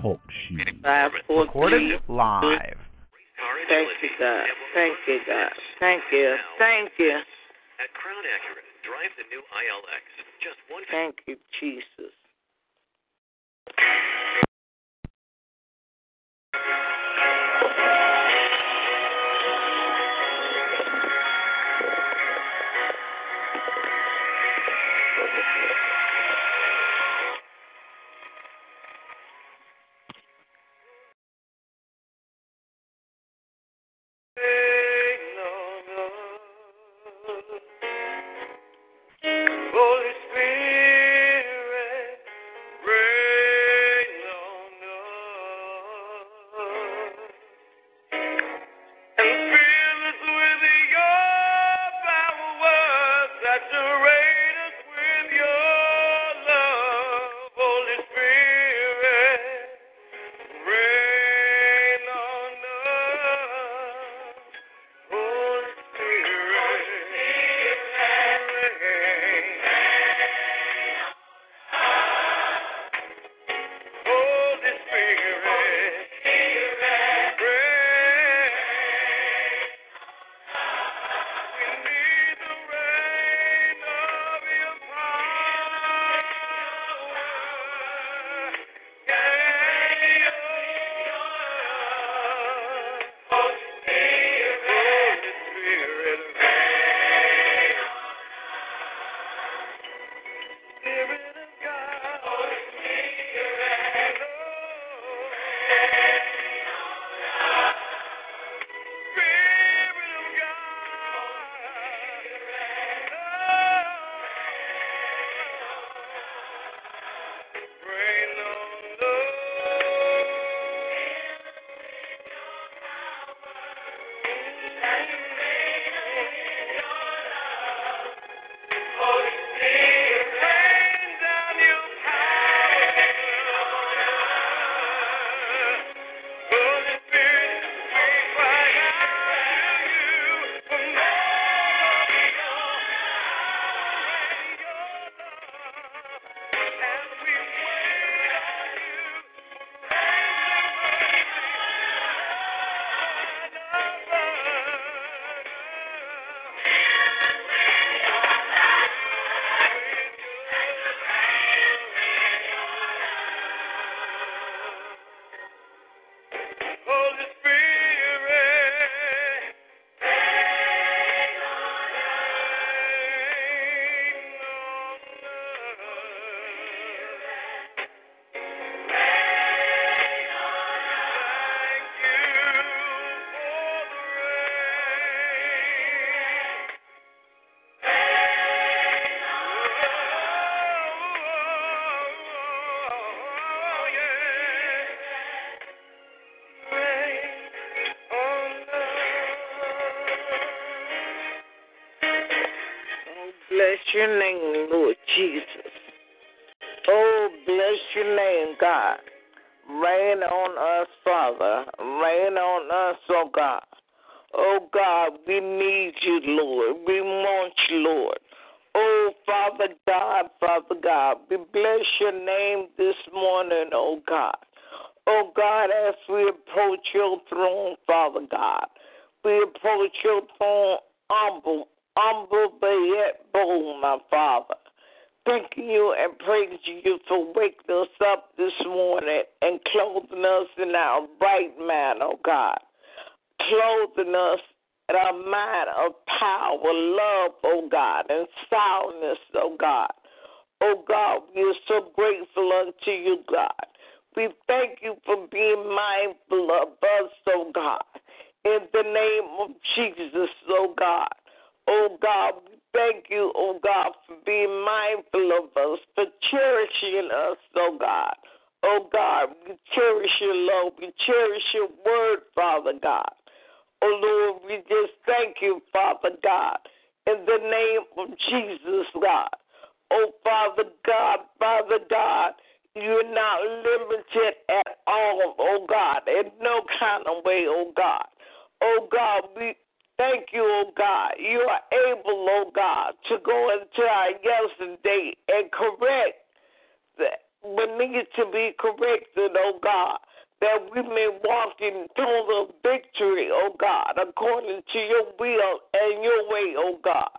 Talk show. Recorded live. Thank you, God. Thank you, God. Thank you. Thank you. At Crown Acura, drive the new ILX. Just one. Thank you, Jesus. Father God, you're not limited at all, oh God, in no kind of way, oh God. Oh God, we thank you, oh God. You are able, oh God, to go into our yesterday and correct that what needs to be corrected, oh God, that we may walk in total victory, oh God, according to your will and your way, oh God.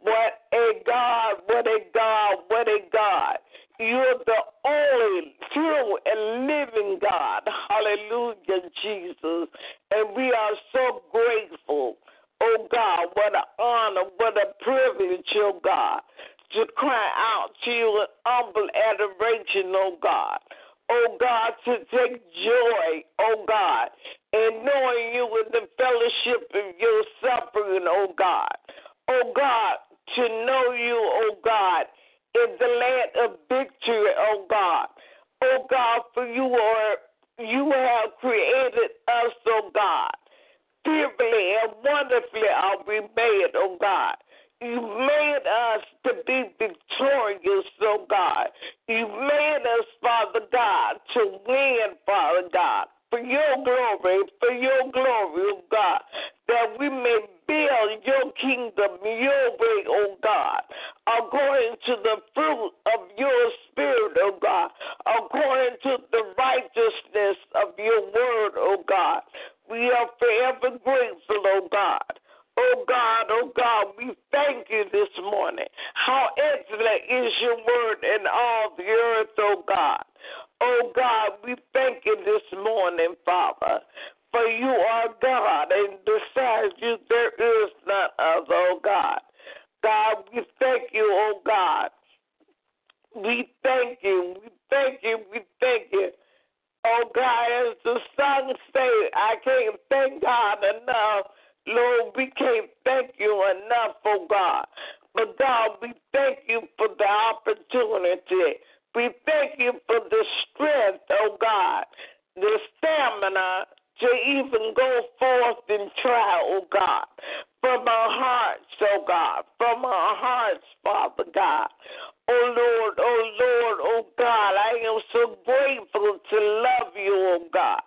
What a God, what a God, what a God. You're the only true and living God. Hallelujah, Jesus. And we are so grateful. Oh God, what an honor, what a privilege, oh God, to cry out to you in humble adoration, oh God. Oh God, to take joy, oh God, in knowing you in the fellowship of your suffering, oh God. Oh God, to know you, oh God, in the land of victory, oh God. Oh God, for you are you have created us, oh God. Fearfully and wonderfully are we made, oh God. You made us to be victorious, oh God. You made us, Father God, to win, Father God, for your glory, for your glory, oh God, that we may build your kingdom your way, oh God, according to the fruit of your spirit, oh God, according to the righteousness of your word, oh God. We are forever grateful, oh God. Oh God, oh God, we thank you this morning. How excellent is your word in all the earth, oh God. Oh God, we thank you this morning, Father. For you are God, and besides you there is none other, oh God. God, we thank you, oh God. We thank you, we thank you, we thank you. Oh God, as the song say, I can't thank God enough. Lord, we can't thank you enough, oh God. But God, we thank you for the opportunity. We thank you for the strength, oh God, the stamina to even go forth and try, oh God. From our hearts, oh God, from our hearts, Father God. Oh Lord, oh Lord, oh God, I am so grateful to love you, oh God.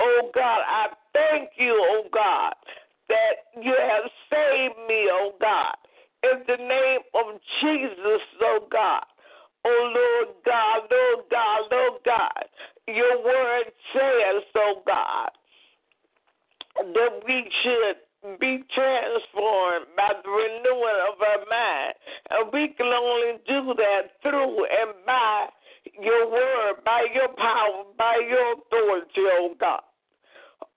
Oh God, I thank you, oh God, that you have saved me, oh God. In the name of Jesus, oh God. Oh Lord God, Lord God, Lord God. Your word says, oh God, that we should be transformed by the renewing of our mind. And we can only do that through and by your word, by your power, by your authority, oh God.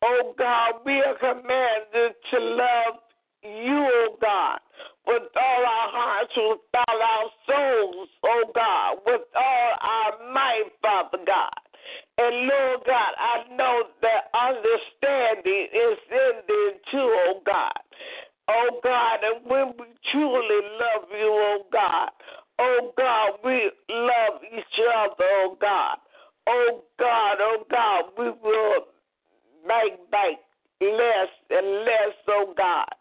Oh God, we are commanded to love you, oh God, with all our hearts, with all our souls, oh God, with all our might, Father God. And Lord God, I know that understanding is in there too, oh God. Oh God, and when we truly love you, oh God, oh God, we love each other, oh God. Oh God, oh God, we will make back less and less, oh God.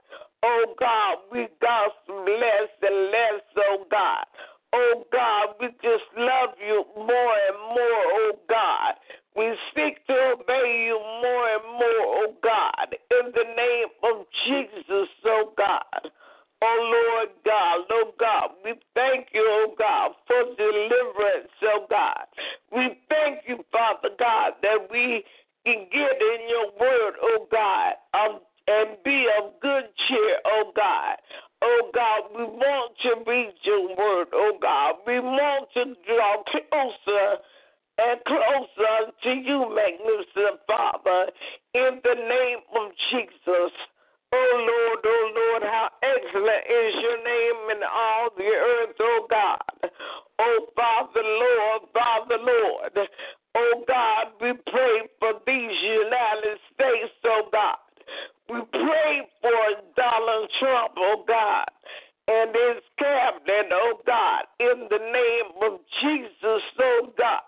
Oh God, we gossip less and less, oh God. Oh God, we just love you more and more, oh God. We seek to obey you more and more, oh God. In the name of Jesus, oh God. Oh Lord God, oh God, we thank you, oh God, for deliverance, oh God. We thank you, Father God, that we can get in your word, oh God, um, and be of good cheer, oh God. Oh God, we want to read your word, oh God. We want to draw closer and closer to you, magnificent Father, in the name of Jesus. Oh Lord, oh Lord, how excellent is your name in all the earth, oh God. Oh Father, Lord, Father, Lord. Oh God, we pray for these United States, oh God. We pray for Donald Trump, oh God, and his cabinet, oh God, in the name of Jesus, oh God.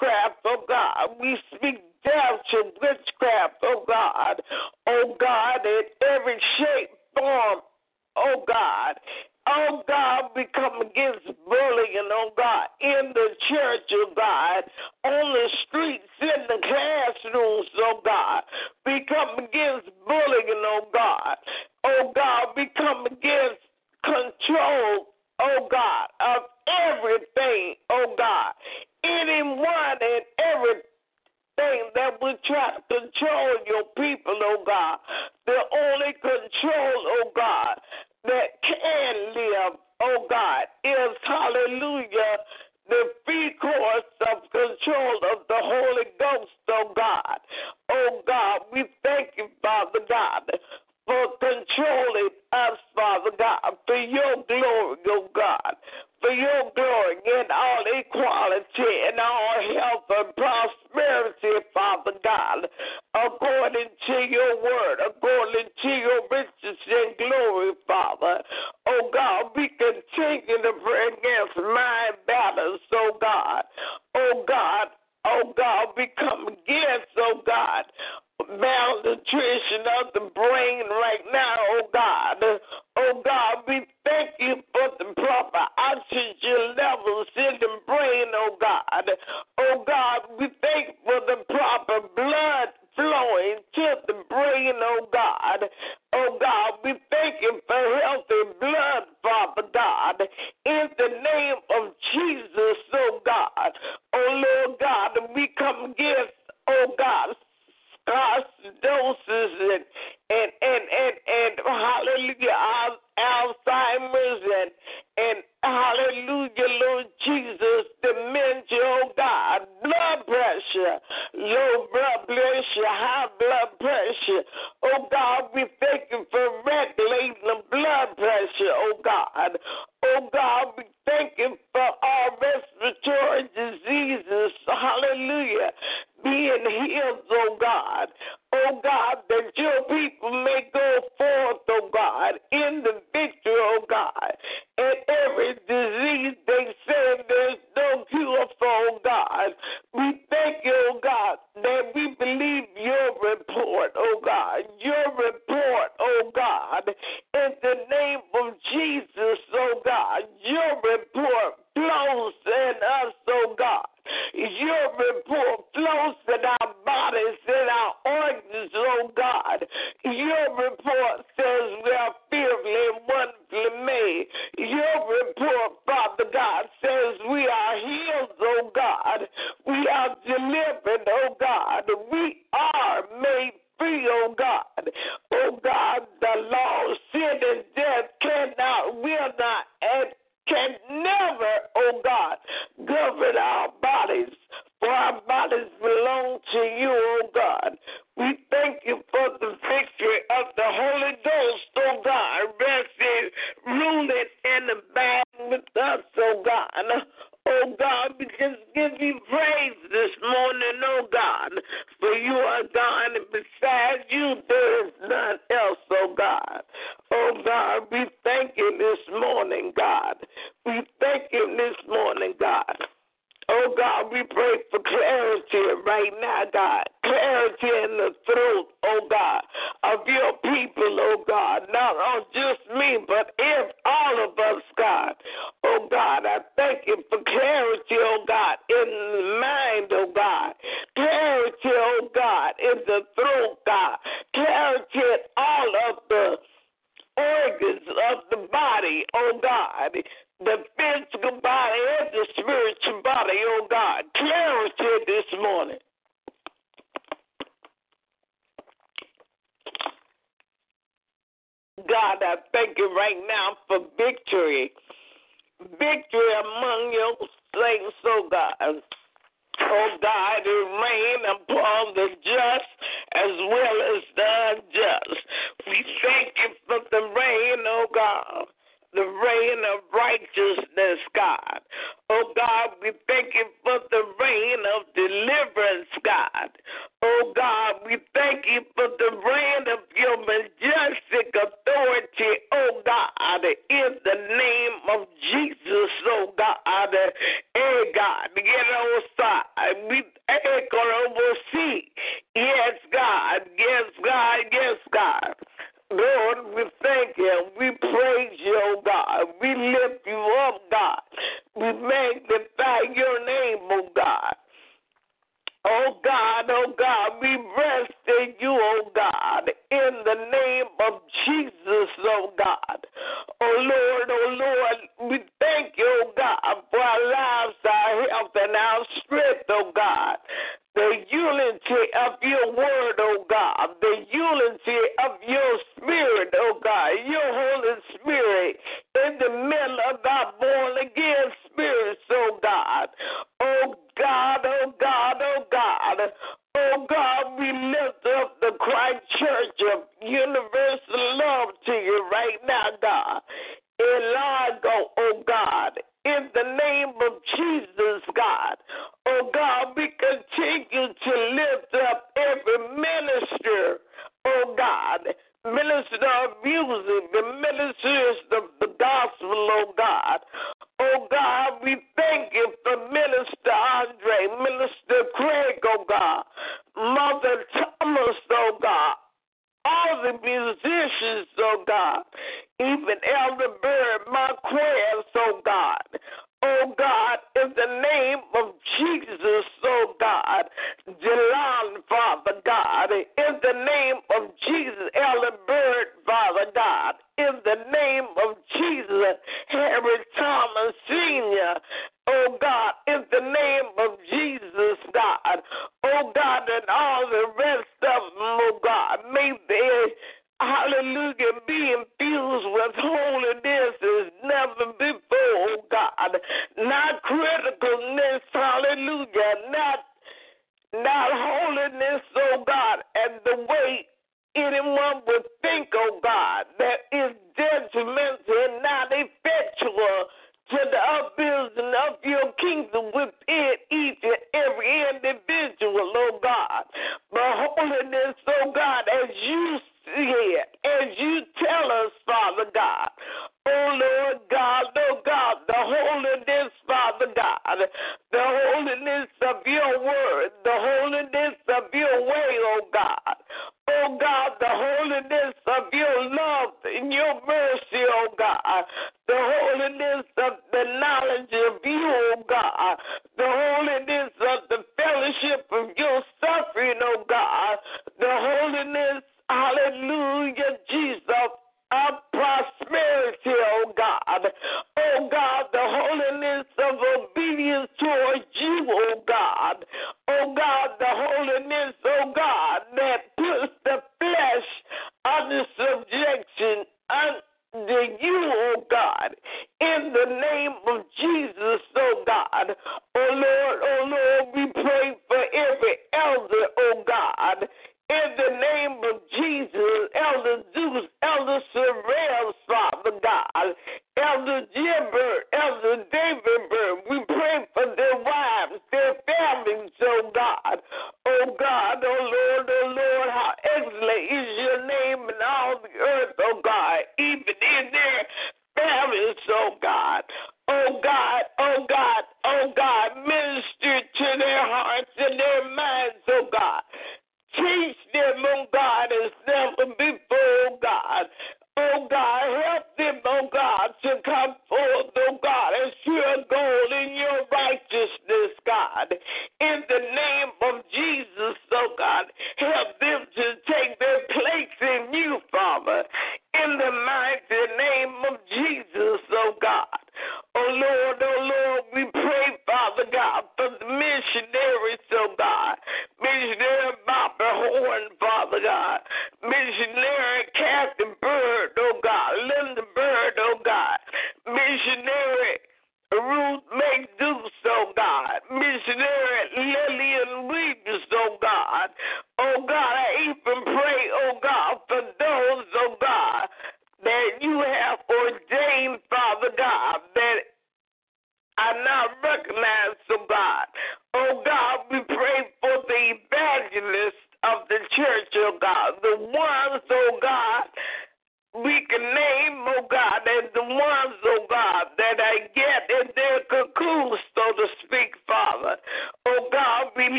Witchcraft, oh God. We deliverance, God. Oh God, we thank you for the brand of then now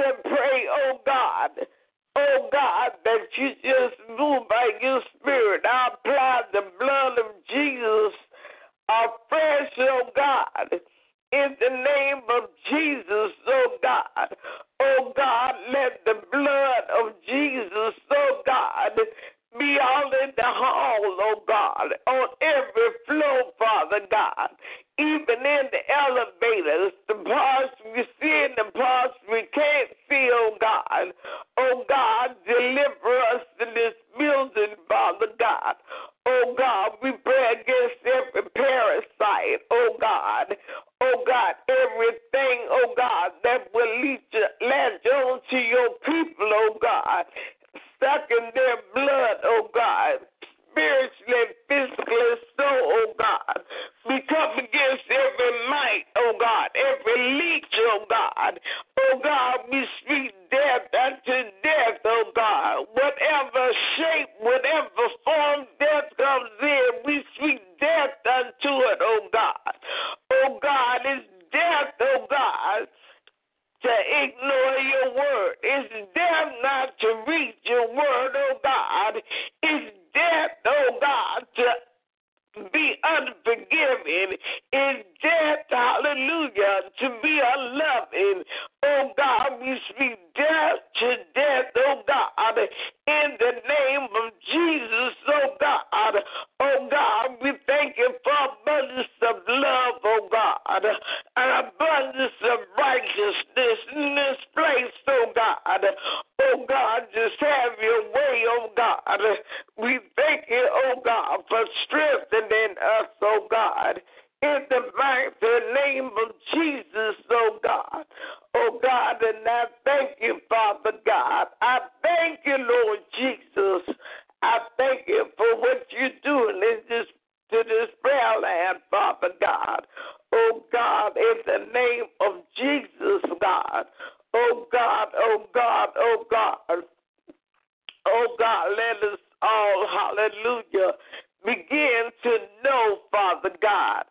to pray, oh God, oh God, that you just move by your spirit. I apply the blood of Jesus afresh, oh God, in the name of Jesus, oh God. Oh God, let the blood of Jesus, oh God, be all in the hall, oh God, on every floor, Father God, even in the elevators, the parts we see and the parts we can't see, oh God. Oh God, deliver us in this building, Father God. Oh God, we pray against every parasite, oh God. Oh God, everything, oh God, that will lead to latch on to your people, oh God stuck in their blood, oh God, spiritually, physically, so, oh God. We come against every mite, oh God, every leech, oh God. Oh God, we speak death unto death, oh God. Whatever shape, whatever form death comes in, we speak death unto it, oh God. Oh God, it's to ignore your word. It's death not to read your word, oh God. It's death, oh God, to be unforgiving. It's death, hallelujah, to be unloving. Oh God, we speak death to death, oh God, in the name of Jesus, oh God. Oh God, we thank you for abundance of love, God, and abundance of righteousness in this place, oh God. Oh God, just have your way, oh God. We thank you, oh God, for strengthening us, oh God. In the mighty name of Jesus, oh God. Oh God, and I thank you, Father God. I thank you, Lord Jesus. I thank you for what you're doing in this to this prayer land, Father God. Oh God, in the name of Jesus, God. Oh God, oh God, oh God. Oh God, let us all, hallelujah, begin to know, Father God,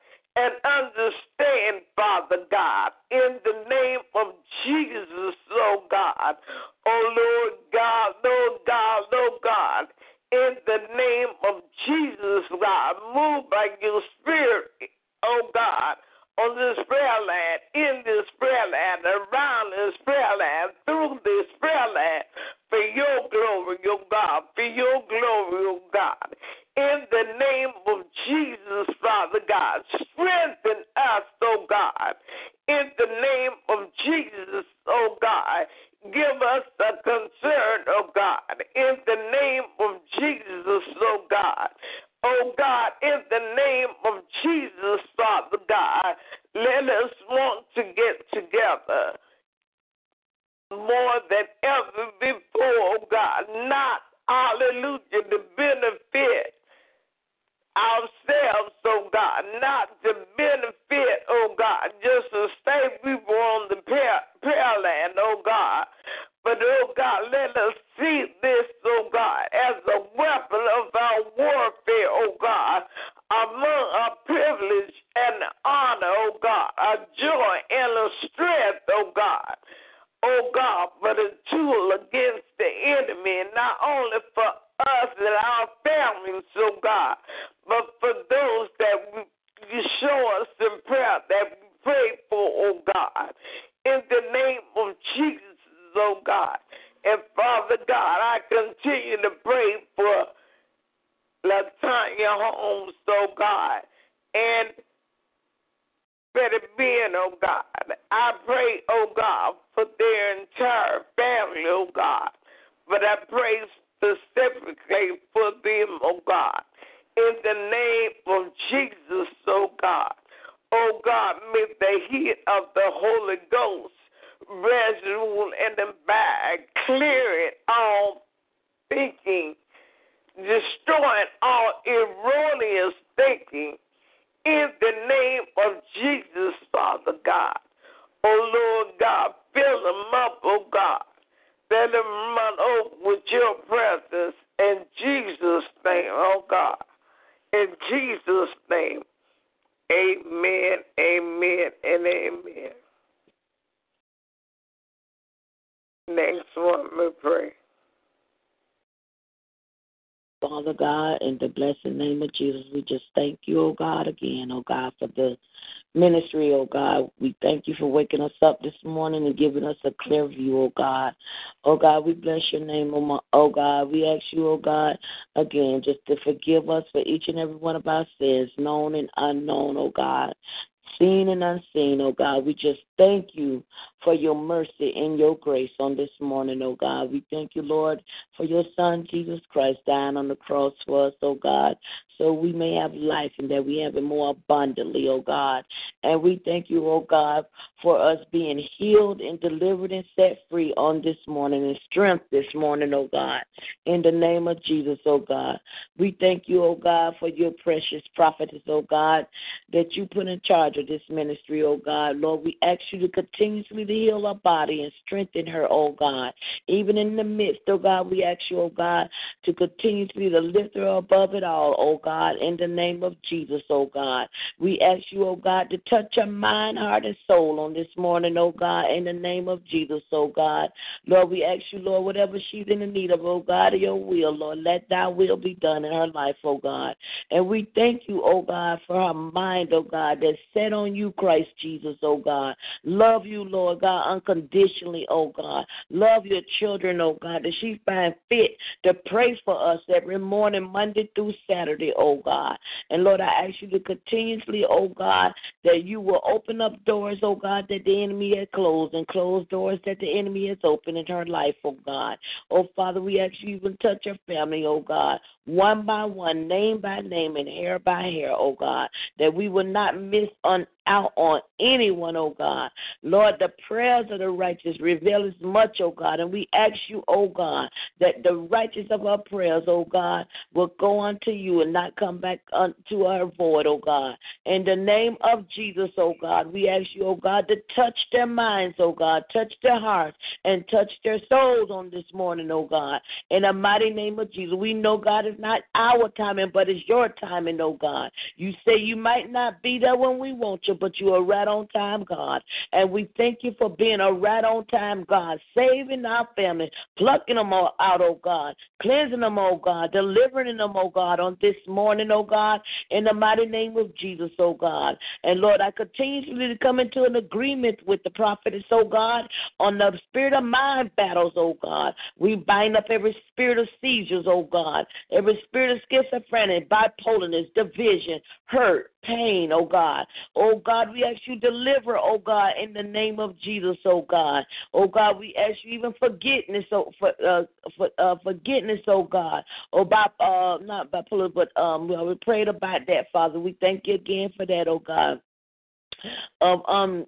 Let run over with your presence in Jesus' name, oh God. In Jesus' name. Amen, amen, and amen. Next one, we pray. Father God, in the blessed name of Jesus, we just thank you, oh God, again, oh God, for the ministry, oh God. We thank you for waking us up this morning and giving us a clear view, oh God. Oh God, we bless your name, oh, my, oh God. We ask you, oh God, again, just to forgive us for each and every one of our sins, known and unknown, oh God seen and unseen, oh God. We just thank you for your mercy and your grace on this morning, oh God. We thank you, Lord, for your Son, Jesus Christ, dying on the cross for us, oh God, so we may have life and that we have it more abundantly, oh God. And we thank you, oh God, for us being healed and delivered and set free on this morning and strength this morning, oh God. In the name of Jesus, oh God. We thank you, oh God, for your precious prophetess, oh God, that you put in charge of this ministry, oh God. Lord, we ask you to continuously to heal her body and strengthen her, oh God. Even in the midst, oh God, we ask you, oh God, to continue to be the lifter above it all, oh God. In the name of Jesus, oh God. We ask you, oh God, to touch her mind, heart, and soul on this morning, oh God, in the name of Jesus, oh God. Lord, we ask you, Lord, whatever she's in the need of, oh God, of your will, Lord, let thy will be done in her life, oh God. And we thank you, oh God, for her mind, oh God, that's set on you, Christ Jesus, oh God. Love you, Lord God, unconditionally, oh God. Love your children, oh God, that she find fit to pray for us every morning, Monday through Saturday, oh God. And Lord, I ask you to continuously, oh God, that you will open up doors, oh God, that the enemy has closed and close doors that the enemy has opened in her life, oh God. Oh Father, we ask you to touch her family, oh God, one by one, name by name, and hair by hair, oh God, that we will not miss on out on anyone, oh God. Lord, the prayers of the righteous reveal as much, oh God, and we ask you, oh God, that the righteous of our prayers, oh God, will go unto you and not come back unto our void, oh God. In the name of Jesus, oh God, we ask you, oh God, to touch their minds, oh God, touch their hearts and touch their souls on this morning, oh God. In the mighty name of Jesus, we know, God, it's not our timing, but it's your timing, oh God. You say you might not be there when we want you, but you're right on time God. And we thank you for being a right on time God, saving our family, plucking them all out, oh God, cleansing them, oh God, delivering them, oh God, on this morning, oh God, in the mighty name of Jesus, oh God. And Lord, I continue to come into an agreement with the prophetess, oh God, on the spirit of mind battles, oh God. We bind up every spirit of seizures, oh God, every spirit of schizophrenia, bipolarness, division, hurt, pain, oh God. Oh God, we ask you deliver, oh God, in the name of Jesus, oh God. Oh God, we ask you even forgiveness, oh for uh, for uh, forgiveness, oh God. Oh by uh not bipolar, but um we prayed about that, Father. We thank you again for that, oh God. Um um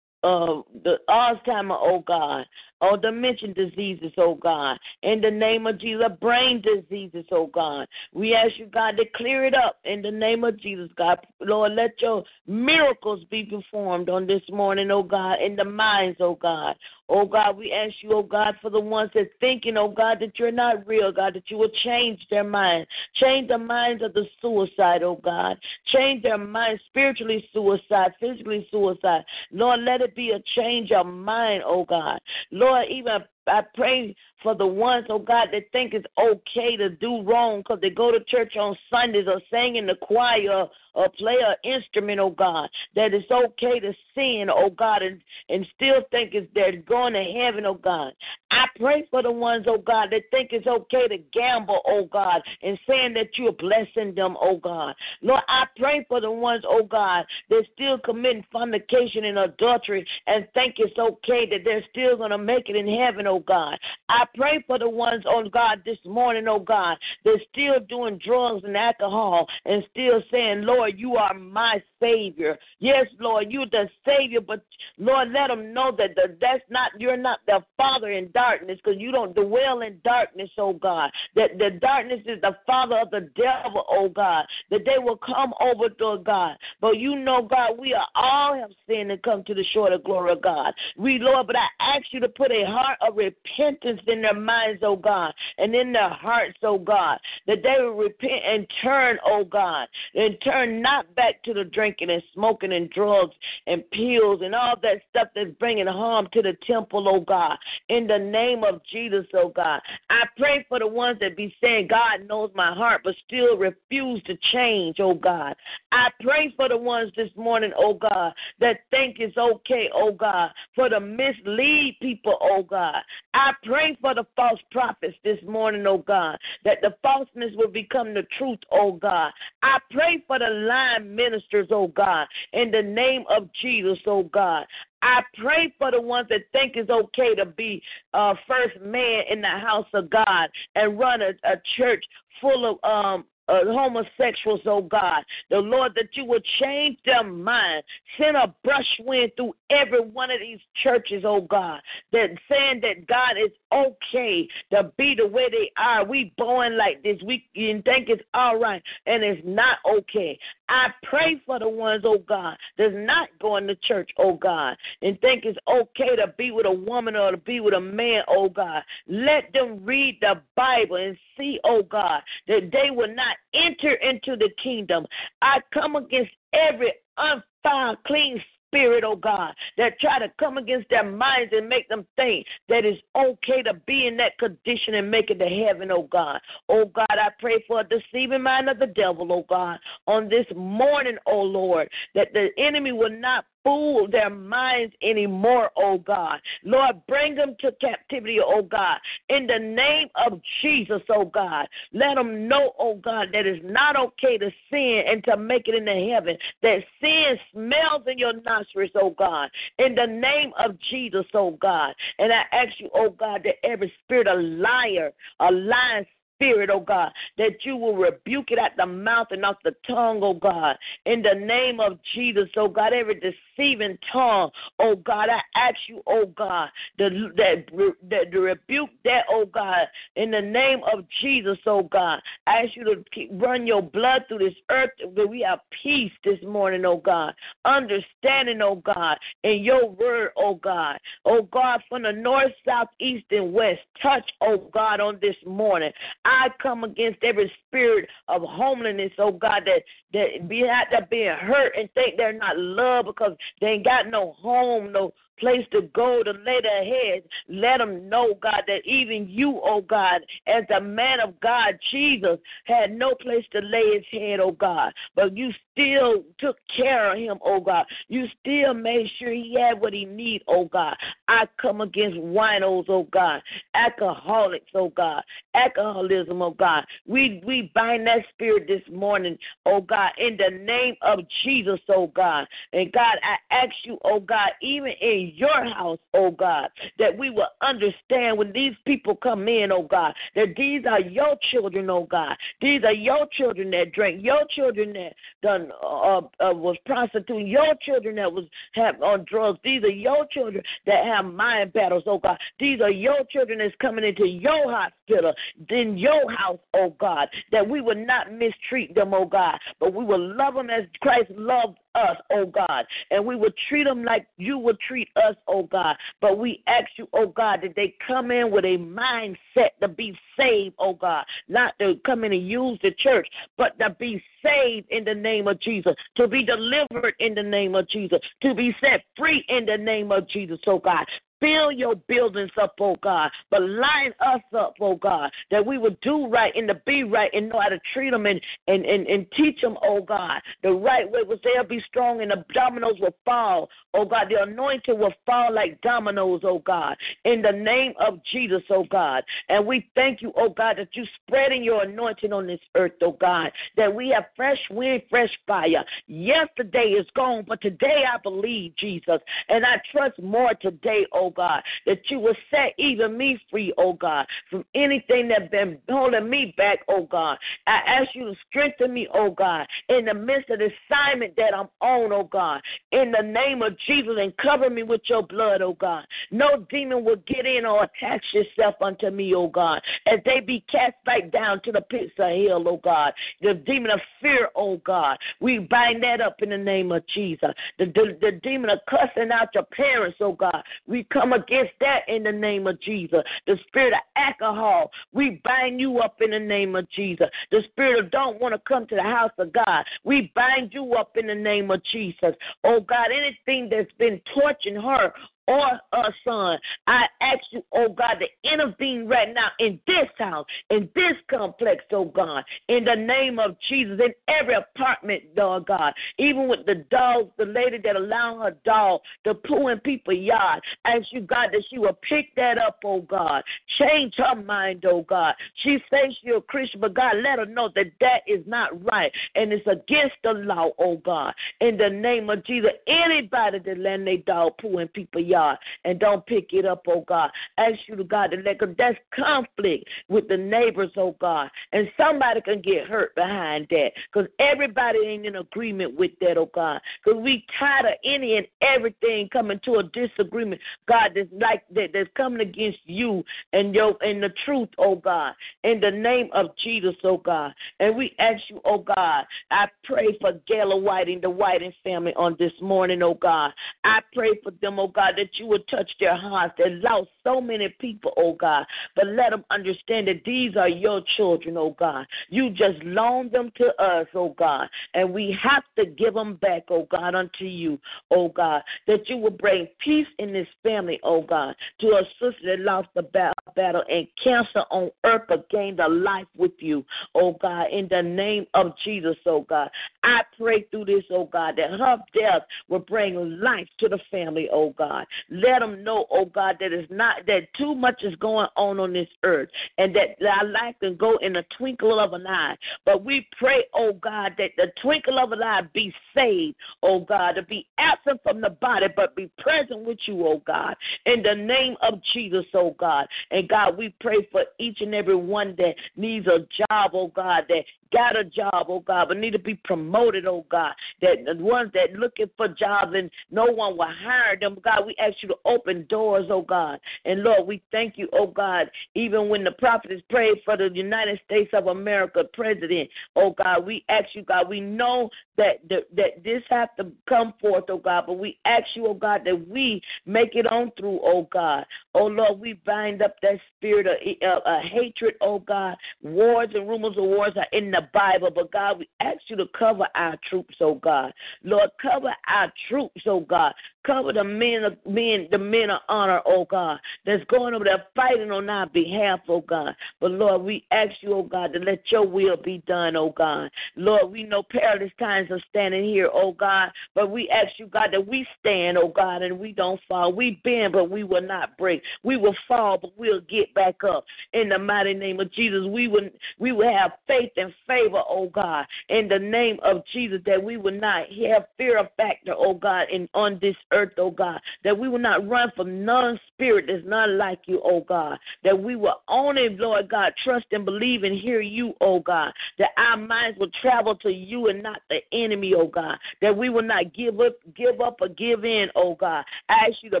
uh, the Alzheimer, oh God, oh dementia diseases, oh God, in the name of Jesus, brain diseases, oh God. We ask you, God, to clear it up in the name of Jesus, God. Lord, let your miracles be performed on this morning, oh God, in the minds, oh God. Oh God, we ask you, oh God, for the ones that thinking, oh God, that you're not real, God, that you will change their mind. Change the minds of the suicide, oh God. Change their mind spiritually suicide, physically suicide. Lord, let it be a change of mind, oh God. Lord, even I pray for the ones, oh God, that think it's okay to do wrong because they go to church on Sundays or sing in the choir or play an instrument, oh God, that it's okay to sin, oh God, and, and still think it's they're going to heaven, oh God. I pray for the ones, oh God, that think it's okay to gamble, oh God, and saying that you're blessing them, oh God. Lord, I pray for the ones, oh God, that still committing fornication and adultery and think it's okay that they're still going to make it in heaven, oh Oh God. I pray for the ones, oh God, this morning, oh God, that's still doing drugs and alcohol and still saying, Lord, you are my Savior. Yes, Lord, you're the Savior, but Lord, let them know that the, that's not, you're not the Father in darkness because you don't dwell in darkness, oh God. That the darkness is the father of the devil, oh God. That they will come over to God. But you know, God, we are all have sinned and come to the short of glory of God. We, Lord, but I ask you to put a heart of repentance in their minds, oh God, and in their hearts, oh God, that they will repent and turn, oh God, and turn not back to the drinking and smoking and drugs and pills and all that stuff that's bringing harm to the temple, oh God. In the name of Jesus, oh God, I pray for the ones that be saying, God knows my heart, but still refuse to change, oh God. I pray for the ones this morning, oh God, that think it's okay, oh God, for the mislead people, oh God. I pray for the false prophets this morning, oh God, that the falseness will become the truth, oh God. I pray for the lying ministers, oh God, in the name of Jesus, oh God. I pray for the ones that think it's okay to be uh, first man in the house of God and run a, a church full of um, uh, homosexuals, oh God. The Lord, that you would change their mind. Send a brush wind through every one of these churches, oh God, that saying that God is okay to be the way they are. We born like this. We think it's all right, and it's not okay. I pray for the ones, oh God, that's not going to church, oh God, and think it's okay to be with a woman or to be with a man, oh God. Let them read the Bible and see, oh God, that they will not enter into the kingdom. I come against every unfound, clean spirit, oh God, that try to come against their minds and make them think that it's okay to be in that condition and make it to heaven, oh God. Oh God, I pray for a deceiving mind of the devil, oh God, on this morning, oh Lord, that the enemy will not fool their minds anymore, oh God. Lord, bring them to captivity, oh God. In the name of Jesus, oh God. Let them know, oh God, that it's not okay to sin and to make it into heaven. That sin smells in your nostrils, oh God. In the name of Jesus, oh God. And I ask you, oh God, that every spirit of liar, a lying spirit, oh God, that you will rebuke it at the mouth and off the tongue, oh God. In the name of Jesus, oh God, every deceiving tongue, oh God, I ask you, oh God, that, that, rebuke that, oh God, in the name of Jesus, oh God. I ask you to keep, run your blood through this earth that we have peace this morning, oh God. Understanding, oh God, in your word, oh God. Oh God, from the north, south, east, and west, touch, oh God, on this morning. I come against every spirit of homelessness, oh God, that that be out there being hurt and think they're not loved because they ain't got no home, no place to go to lay their heads. Let them know, God, that even you, oh God, as the man of God, Jesus, had no place to lay his head, oh God, but you still took care of him, oh God. You still made sure he had what he need, oh God. I come against winos, oh God, alcoholics, oh God, alcoholism, oh God. We we bind that spirit this morning, oh God, in the name of Jesus, oh God. And God, I ask you, oh God, even in your house, oh God, that we will understand when these people come in, oh God, that these are your children, oh God. These are your children that drink, your children that done uh, uh, was prostituting, your children that was have on drugs. These are your children that have mind battles, oh God. These are your children that's coming into your hospital, in your house, oh God. That we will not mistreat them, oh God, but Oh, we will love them as Christ loved us, oh God, and we will treat them like you would treat us, oh God. But we ask you, oh God, that they come in with a mindset to be saved, oh God, not to come in and use the church, but to be saved in the name of Jesus, to be delivered in the name of Jesus, to be set free in the name of Jesus, oh God. Build your buildings up, oh God, but line us up, oh God, that we would do right and to be right and know how to treat them and, and, and, and teach them, oh God, the right way was they'll be strong and the dominoes will fall, oh God, the anointing will fall like dominoes, oh God, in the name of Jesus, oh God. And we thank you, oh God, that you spreading your anointing on this earth, oh God, that we have fresh wind, fresh fire. Yesterday is gone, but today I believe, Jesus, and I trust more today, oh Oh God, that you will set even me free, oh God, from anything that's been holding me back, oh God. I ask you to strengthen me, oh God, in the midst of the assignment that I'm on, oh God, in the name of Jesus, and cover me with your blood, oh God. No demon will get in or attach yourself unto me, oh God, as they be cast back down to the pits of hell, oh God. The demon of fear, oh God, we bind that up in the name of Jesus. The, the, the demon of cussing out your parents, oh God, we come against that in the name of Jesus. The spirit of alcohol, we bind you up in the name of Jesus. The spirit of don't want to come to the house of God, we bind you up in the name of Jesus. Oh God, anything that's been torturing her or a son. I ask you, oh God, to intervene right now in this house, in this complex, oh God, in the name of Jesus, in every apartment, oh God, even with the dogs, the lady that allowed her dog to poo in people's yard. Ask you, God, that she will pick that up, oh God. Change her mind, oh God. She says she's a Christian, but God, let her know that that is not right and it's against the law, oh God. In the name of Jesus, anybody that let their dog poo in people's yard, And don't pick it up, oh God. Ask you to God to let go. That's conflict with the neighbors, oh God. And somebody can get hurt behind that because everybody ain't in agreement with that, oh God. Because we tired of any and everything coming to a disagreement, God, that's like that that's coming against you and your and the truth, oh God. In the name of Jesus, oh God. And we ask you, oh God, I pray for Gayla Whiting, the Whiting family on this morning, oh God. I pray for them, oh God, that that you would touch their hearts. They lost so many people, oh God. But let them understand that these are your children, oh God. You just loaned them to us, oh God. And we have to give them back, oh God, unto you, oh God. That you will bring peace in this family, oh God. To a sister that lost the battle and cancer on earth but a life with you, oh God. In the name of Jesus, oh God. I pray through this, oh God, that her death will bring life to the family, oh God. Let them know, oh God, that it's not that too much is going on on this earth, and that our life can go in a twinkle of an eye. But we pray, oh God, that the twinkle of an eye be saved, oh God, to be absent from the body, but be present with you, oh God, in the name of Jesus, oh God. And God, we pray for each and every one that needs a job, oh God, that got a job, oh God, but need to be promoted, oh God. That the ones that looking for jobs and no one will hire them, God, we ask you to open doors, oh God. And Lord, we thank you, oh God, even when the prophet is prayed for the United States of America president, oh God, we ask you, God, we know that that, that this have to come forth, oh God, but we ask you, oh God, that we make it on through, oh God. Oh Lord, we bind up that spirit of uh, uh, hatred, oh God. Wars and rumors of wars are in the the Bible, but God, we ask you to cover our troops, oh God. Lord, cover our troops, oh God. Cover the men of men, the men of honor, oh God, that's going over there fighting on our behalf, oh God. But Lord, we ask you, oh God, to let your will be done, oh God. Lord, we know perilous times are standing here, oh God, but we ask you, God, that we stand, oh God, and we don't fall. We bend, but we will not break. We will fall, but we'll get back up. In the mighty name of Jesus, we will we will have faith and favor, oh God, in the name of Jesus, that we will not have fear of factor, oh God, and on this earth, oh God, that we will not run from none spirit that's not like you, oh God, that we will only, Lord God, trust and believe and hear you, oh God, that our minds will travel to you and not the enemy, oh God, that we will not give up, give up or give in, oh God. I ask you to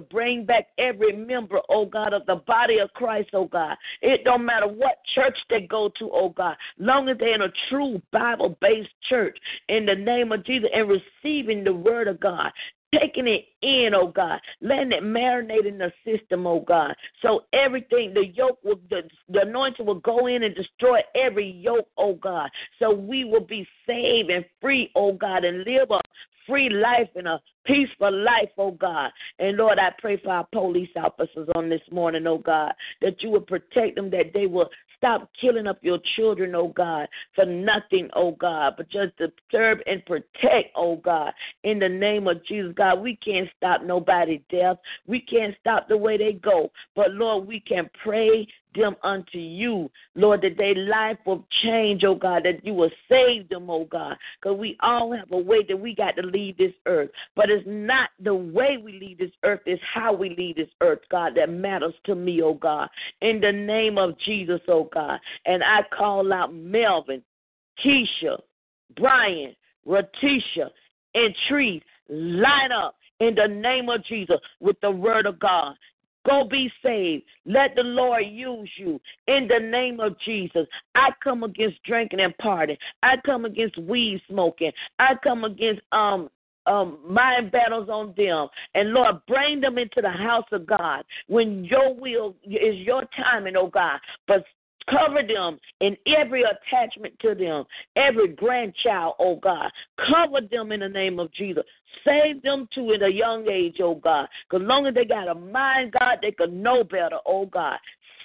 bring back every member, oh God, of the body of Christ, oh God. It don't matter what church they go to, oh God, long as they're in a true Bible based church in the name of Jesus and receiving the word of God taking it in, oh God, letting it marinate in the system, oh God. So everything, the yoke will, the, the anointing will go in and destroy every yoke, oh God. So we will be saved and free, oh God, and live a free life and a peaceful life, oh God. And Lord, I pray for our police officers on this morning, oh God, that you would protect them, that they will Stop killing up your children, oh God, for nothing, oh God, but just serve and protect, oh God. In the name of Jesus, God, we can't stop nobody's death. We can't stop the way they go. But Lord, we can pray them unto you, Lord, that their life will change, oh God, that you will save them, oh God. Because we all have a way that we got to leave this earth. But it's not the way we leave this earth, it's how we leave this earth, God, that matters to me, oh God. In the name of Jesus, oh God. And I call out Melvin, Keisha, Brian, Ratisha, and Tree. Line up in the name of Jesus with the word of God. Go be saved. Let the Lord use you in the name of Jesus. I come against drinking and partying. I come against weed smoking. I come against um um, mind battles on them. And Lord, bring them into the house of God when your will is your timing, oh God. But Cover them in every attachment to them, every grandchild, oh God. Cover them in the name of Jesus. Save them to at a young age, oh God. Because long as they got a mind, God, they can know better, oh God.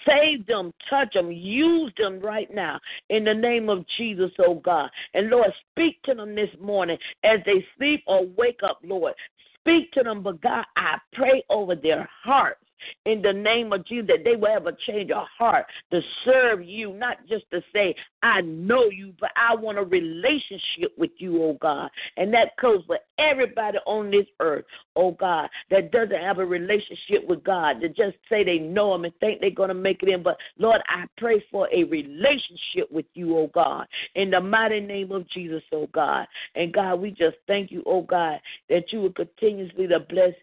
Save them, touch them, use them right now in the name of Jesus, oh God. And Lord, speak to them this morning as they sleep or wake up, Lord. Speak to them, but God, I pray over their hearts in the name of Jesus that they will have a change of heart to serve you, not just to say, I know you, but I want a relationship with you, oh God. And that goes for everybody on this earth, oh God, that doesn't have a relationship with God, that just say they know Him and think they're going to make it in. But Lord, I pray for a relationship with you, oh God, in the mighty name of Jesus, oh God. And God, we just thank you, oh God, that you will continuously to bless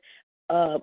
uh,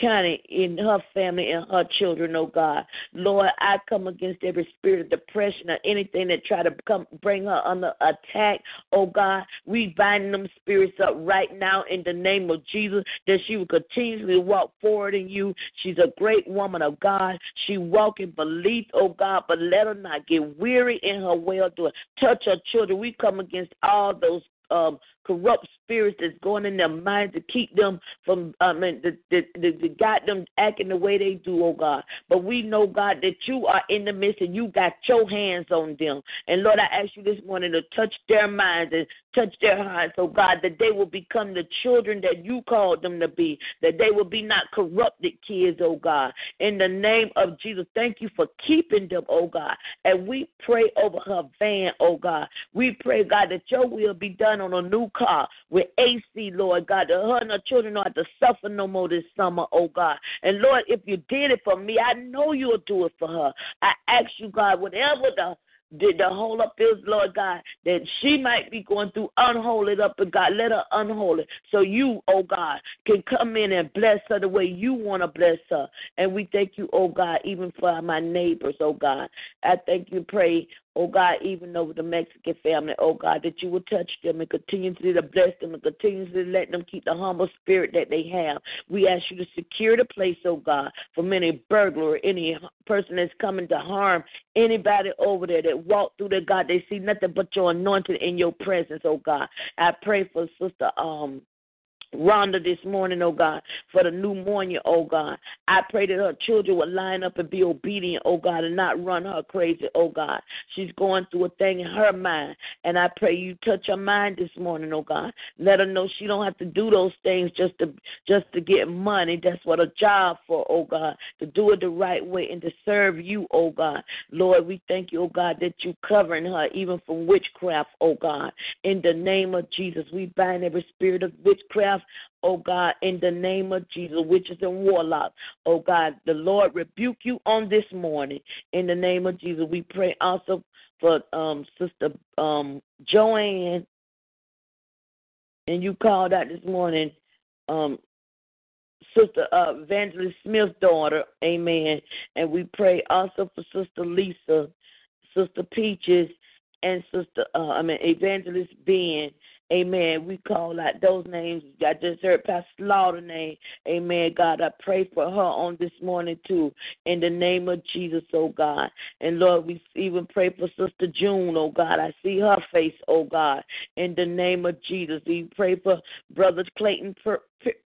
Connie in her family and her children, oh God. Lord, I come against every spirit of depression or anything that try to come bring her under attack, oh God. We bind them spirits up right now in the name of Jesus that she will continuously walk forward in you. She's a great woman of God. She walk in belief, oh God, but let her not get weary in her well doing. Touch her children. We come against all those um, corrupt spirits that's going in their minds to keep them from, I mean, the, the, the got them acting the way they do, oh God. But we know, God, that you are in the midst and you got your hands on them. And Lord, I ask you this morning to touch their minds and touch their hearts, oh God, that they will become the children that you called them to be, that they will be not corrupted kids, oh God. In the name of Jesus, thank you for keeping them, oh God. And we pray over her van, oh God. We pray, God, that your will be done on a new car with AC, Lord God, that her and her children don't have to suffer no more this summer, oh God. And Lord, if you did it for me, I know you'll do it for her. I ask you, God, whatever the the, the hold up is, Lord God, that she might be going through, unhold it up, and God, let her unhold it. So you, oh God, can come in and bless her the way you want to bless her. And we thank you, oh God, even for my neighbors, oh God. I thank you, pray, oh God, even over the Mexican family, oh God, that you will touch them and continuously to bless them and continuously let them keep the humble spirit that they have. We ask you to secure the place, oh God, from any burglar, any person that's coming to harm anybody over there that walk through there, God, they see nothing but your anointing in your presence, oh God. I pray for Sister um Rhonda this morning, oh God, for the new pneumonia, oh God. I pray that her children will line up and be obedient, oh God, and not run her crazy, oh God. She's going through a thing in her mind, and I pray you touch her mind this morning, oh God. Let her know she don't have to do those things just to just to get money. That's what a job for, oh God, to do it the right way and to serve you, oh God. Lord, we thank you, oh God, that you're covering her even from witchcraft, oh God. In the name of Jesus, we bind every spirit of witchcraft oh God, in the name of Jesus, witches and warlocks. Oh God, the Lord rebuke you on this morning. In the name of Jesus, we pray also for um, Sister um, Joanne, and you called out this morning, um, Sister uh, Evangelist Smith's daughter, amen. And we pray also for Sister Lisa, Sister Peaches, and Sister, uh, I mean, Evangelist Ben Amen. We call out those names. I just heard Pastor Slaughter name. Amen. God, I pray for her on this morning too. In the name of Jesus, oh God. And Lord, we even pray for Sister June, oh God. I see her face, oh God. In the name of Jesus. We pray for Brother Clayton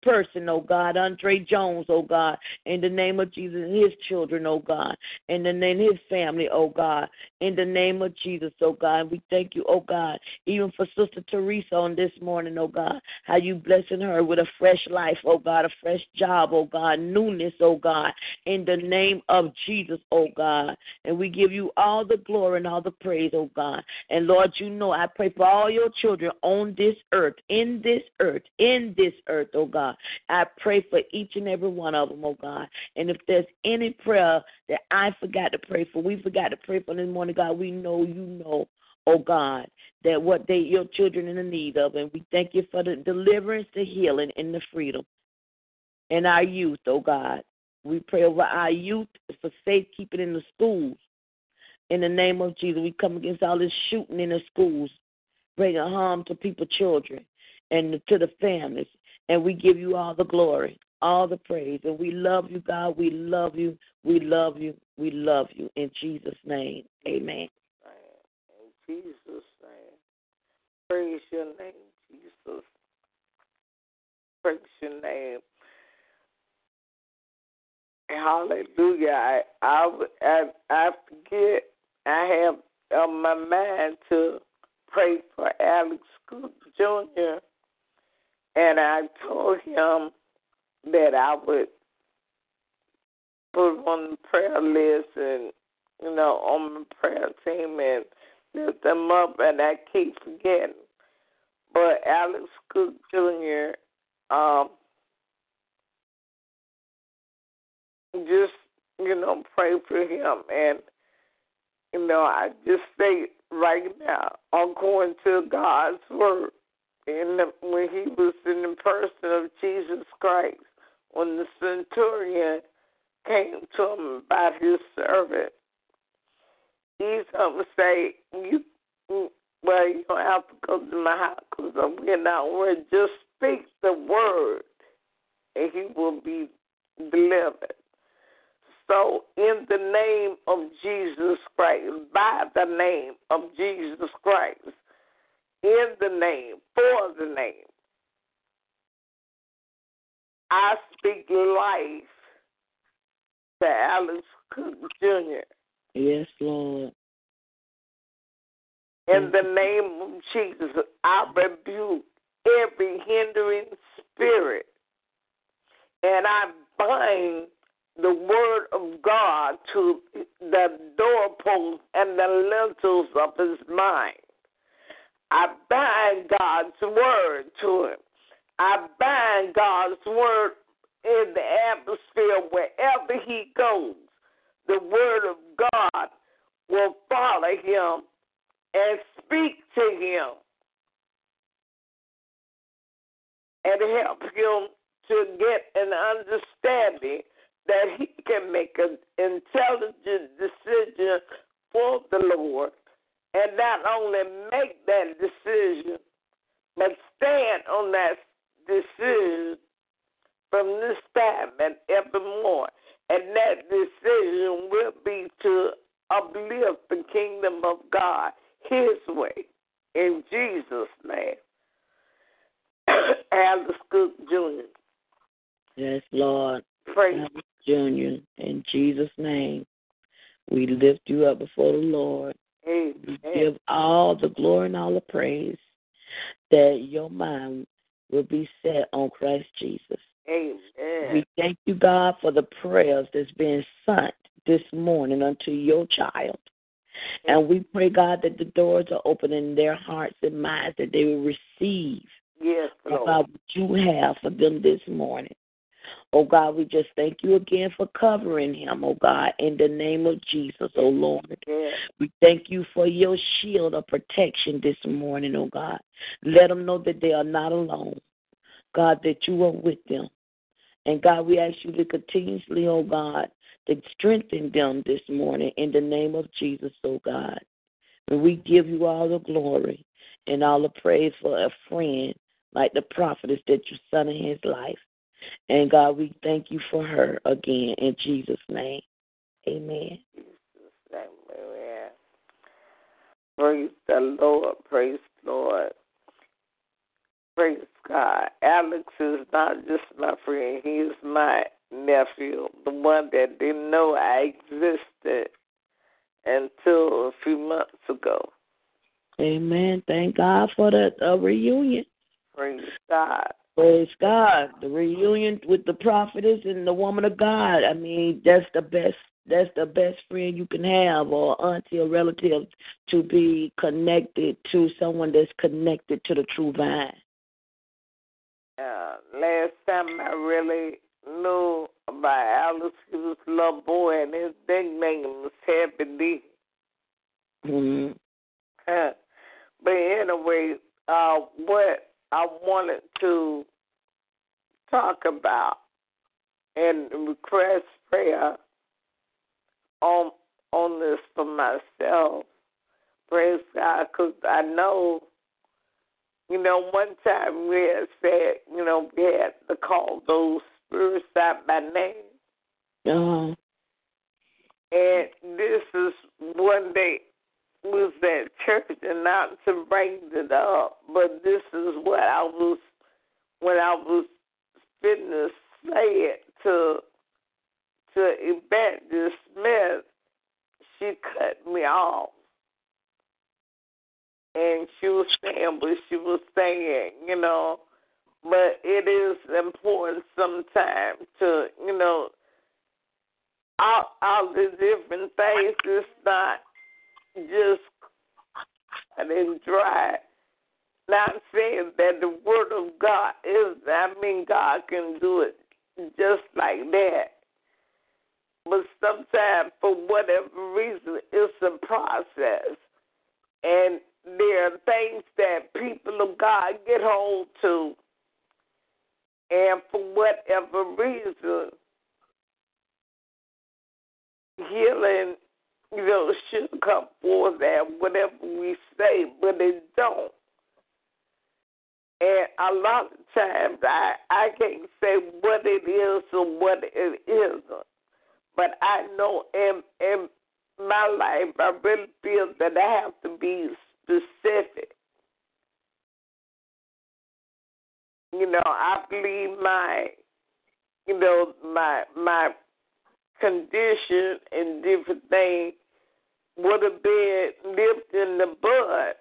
person, oh God, Andre Jones, oh God, in the name of Jesus, his children, oh God, in the name his family, oh God, in the name of Jesus, oh God. We thank you, oh God, even for Sister Teresa on this morning, oh God, how you blessing her with a fresh life, oh God, a fresh job, oh God, newness, oh God, in the name of Jesus, oh God. And we give you all the glory and all the praise, oh God. And Lord, you know I pray for all your children on this earth, in this earth, in this earth, oh Oh God. I pray for each and every one of them, oh God. And if there's any prayer that I forgot to pray for, we forgot to pray for this morning, God, we know you know, oh God, that what they your children in the need of. And we thank you for the deliverance, the healing, and the freedom. And our youth, oh God. We pray over our youth for safekeeping in the schools. In the name of Jesus, we come against all this shooting in the schools, bringing harm to people, children, and to the families. And we give you all the glory, all the praise. And we love you, God. We love you. We love you. We love you. In Jesus' name, amen. In Jesus' name. Praise your name, Jesus. Praise your name. Hallelujah. I I I, I forget. I have on my mind to pray for Alex Cook Jr. And I told him that I would put on the prayer list and you know on my prayer team and lift them up, and I keep forgetting. But Alex Cook Jr. Um, just you know pray for him and you know I just say right now according to God's word in the, when he was in the person of Jesus Christ when the centurion came to him about his servant. He's going to say you well you don't have to go to my house because we're not worried just speak the word and he will be delivered. So, in the name of Jesus Christ, by the name of Jesus Christ, in the name, for the name, I speak life to Alex Cook Jr. Yes, Lord. In the name of Jesus, I rebuke every hindering spirit and I bind the word of God to the doorposts and the lintels of his mind. I bind God's word to him. I bind God's word in the atmosphere wherever he goes. The word of God will follow him and speak to him and help him to get an understanding that he can make an intelligent decision for the Lord and not only make that decision, but stand on that decision from this time and evermore. And that decision will be to uplift the kingdom of God his way. In Jesus' name. Alex Cook Jr. Yes, Lord. Praise Jr. In Jesus' name, we lift you up before the Lord. Amen. give all the glory and all the praise that your mind will be set on Christ Jesus. Amen. We thank you, God, for the prayers that's being sent this morning unto your child. And we pray, God, that the doors are open in their hearts and minds, that they will receive Yes, Lord. God, what you have for them this morning. Oh God, we just thank you again for covering him, oh God, in the name of Jesus, oh Lord. We thank you for your shield of protection this morning, oh God. Let them know that they are not alone. God, that you are with them. And God, we ask you to continuously, oh God, to strengthen them this morning in the name of Jesus, oh God. And we give you all the glory and all the praise for a friend like the prophetess that you sent in his life. And God, we thank you for her again in Jesus' name. Amen. Amen. Praise the Lord. Praise the Lord. Praise God. Alex is not just my friend, he is my nephew, the one that didn't know I existed until a few months ago. Amen. Thank God for the uh, reunion. Praise God. Praise God. The reunion with the prophetess and the woman of God. I mean, that's the best that's the best friend you can have or auntie or relative to be connected to someone that's connected to the true vine. Uh, last time I really knew about Alex, he was a little boy, and his nickname was Happy D. Mm-hmm. but anyway, uh, what I wanted to talk about and request prayer on on this for myself. Praise God, because I know, you know, one time we had said, you know, we had to call those spirits out by name. Uh-huh. And this is one day was at church and not to bring it up, but this is what I was when I was fitting say it to to Evangelist Smith, she cut me off. And she was saying what she was saying, you know, but it is important sometimes to, you know, all, all the different things. It's not just cut and dry. Not saying that the word of God is, I mean, God can do it just like that. But sometimes, for whatever reason, it's a process. And there are things that people of God get hold to. And for whatever reason, healing, you know, should come forth and whatever we say, but it don't. And a lot of times I, I can't say what it is or what it isn't. But I know in in my life I really feel that I have to be specific. You know, I believe my you know, my my condition and different things would have been nipped in the bud,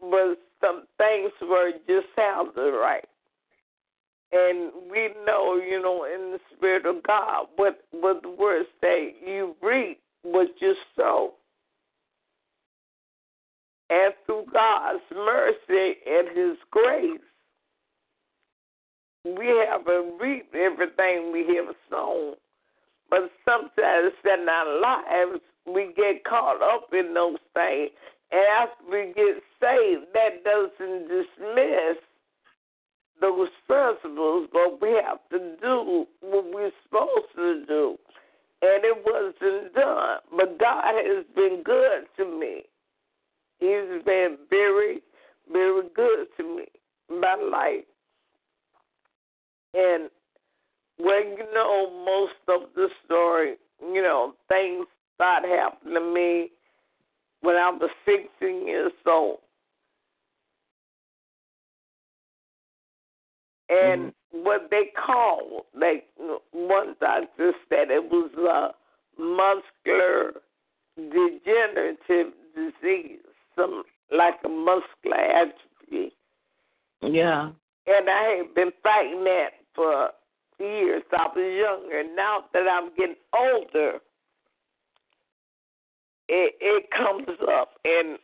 but some things were just sounding right. And we know, you know, in the spirit of God, what what the words say, you reap what you sow. And through God's mercy and His grace, we haven't reaped everything we have sown. But sometimes in our lives, we get caught up in those things. And after we get saved, that doesn't dismiss those principles, but we have to do what we're supposed to do. And it wasn't done. But God has been good to me. He's been very, very good to me, my life. And when you know most of the story, you know, things started happening to me when I was 16 years old. and mm-hmm. what they call like one doctor said it was a muscular degenerative disease, some like a muscular atrophy. Yeah. And I had been fighting that for years. I was younger. Now that I'm getting older, it it comes up. And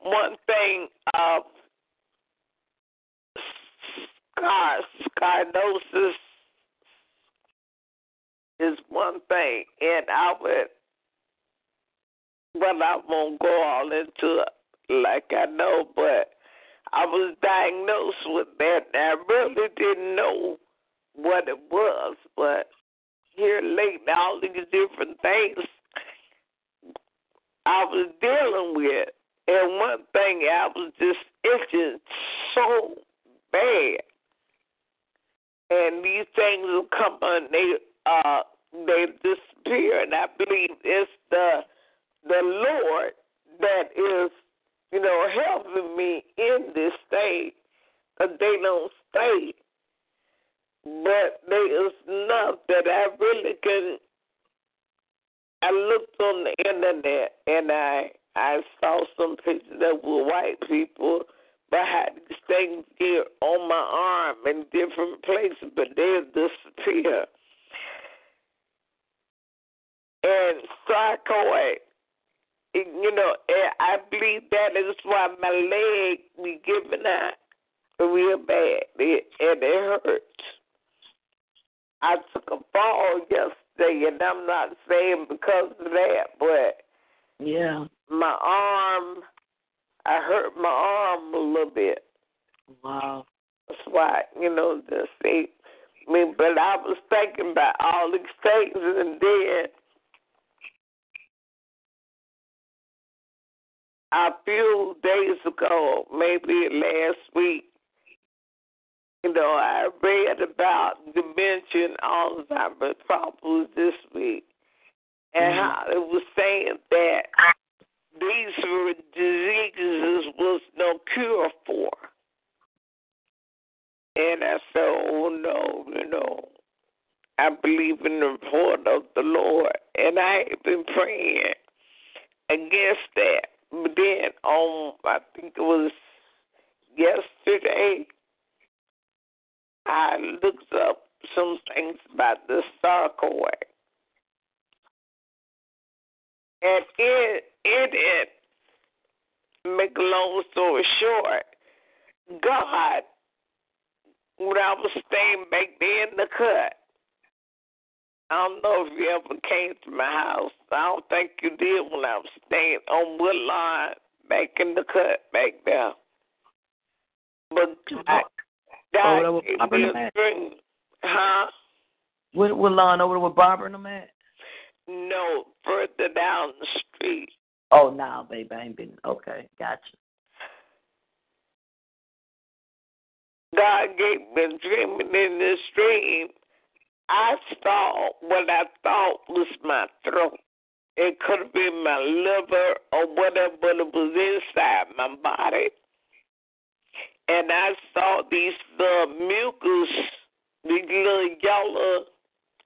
one thing uh scar scarnosis is one thing, and I would, well, I won't go all into it like I know, but I was diagnosed with that. I really didn't know what it was, but here lately, all these different things I was dealing with, and one thing I was just just so bad. And these things will come and they uh they disappear and I believe it's the the Lord that is, you know, helping me in this state. But they don't stay. But there is enough that I really can I looked on the internet and I I saw some pictures that were white people but had these things here on my arm in different places, but they disappear. And sarcoid, you know, and I believe that is why my leg be giving out real bad, it, and it hurts. I took a fall yesterday, and I'm not saying because of that, but Yeah. my arm, I hurt my arm a little bit. Wow. That's why, you know, just see me. But I was thinking about all these things, and then a few days ago, maybe last week, you know, I read about dementia and Alzheimer's problems this week, and Mhm. how it was saying that these were diseases was no cure for. And I said, oh no, you know, I believe in the report of the Lord, and I have been praying against that. But then on, I think it was yesterday, I looked up some things about the sarcoid. And it, it, it, make a long story short, God, when I was staying back there in the cut, I don't know if you ever came to my house. I don't think you did when I was staying on Woodline back in the cut back there. But God, Oh, that was gave Barbara me and a Matt? Huh? What what lawn over there with Barbara and them at? No, further down the street. Oh no, baby, I ain't been okay, gotcha. God gave me dreaming in this dream. I saw what I thought was my throat. It could have been my liver or whatever, but it was inside my body. And I saw these little mucus, these little yellow,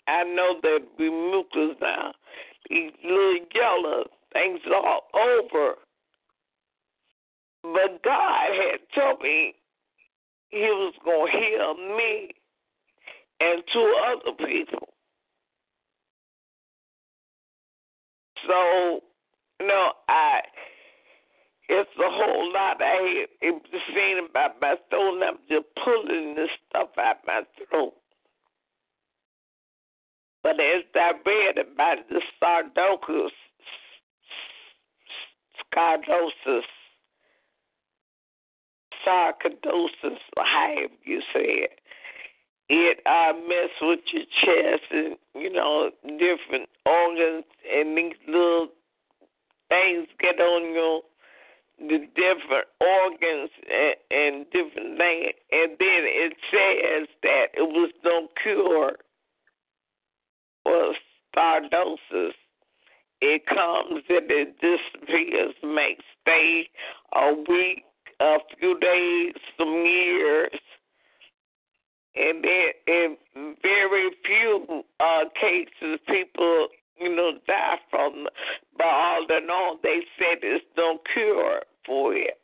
I know that be mucus now, these little yellow things all over. But God had told me he was going to heal me and two other people. So, you know, I it's a whole lot I was saying about my throat and I'm just pulling this stuff out my throat. But as I read about the sardosis, scardosis, sarcoidosis, however you say it, it uh, mess with your chest and you know different organs and these little things get on your the different organs and, and different things and then it says that it was no cure for sardosis it comes and it disappears may stay a week a few days some years. And then in very few uh, cases, people, you know, die from. But all in all, they said there's no cure for it.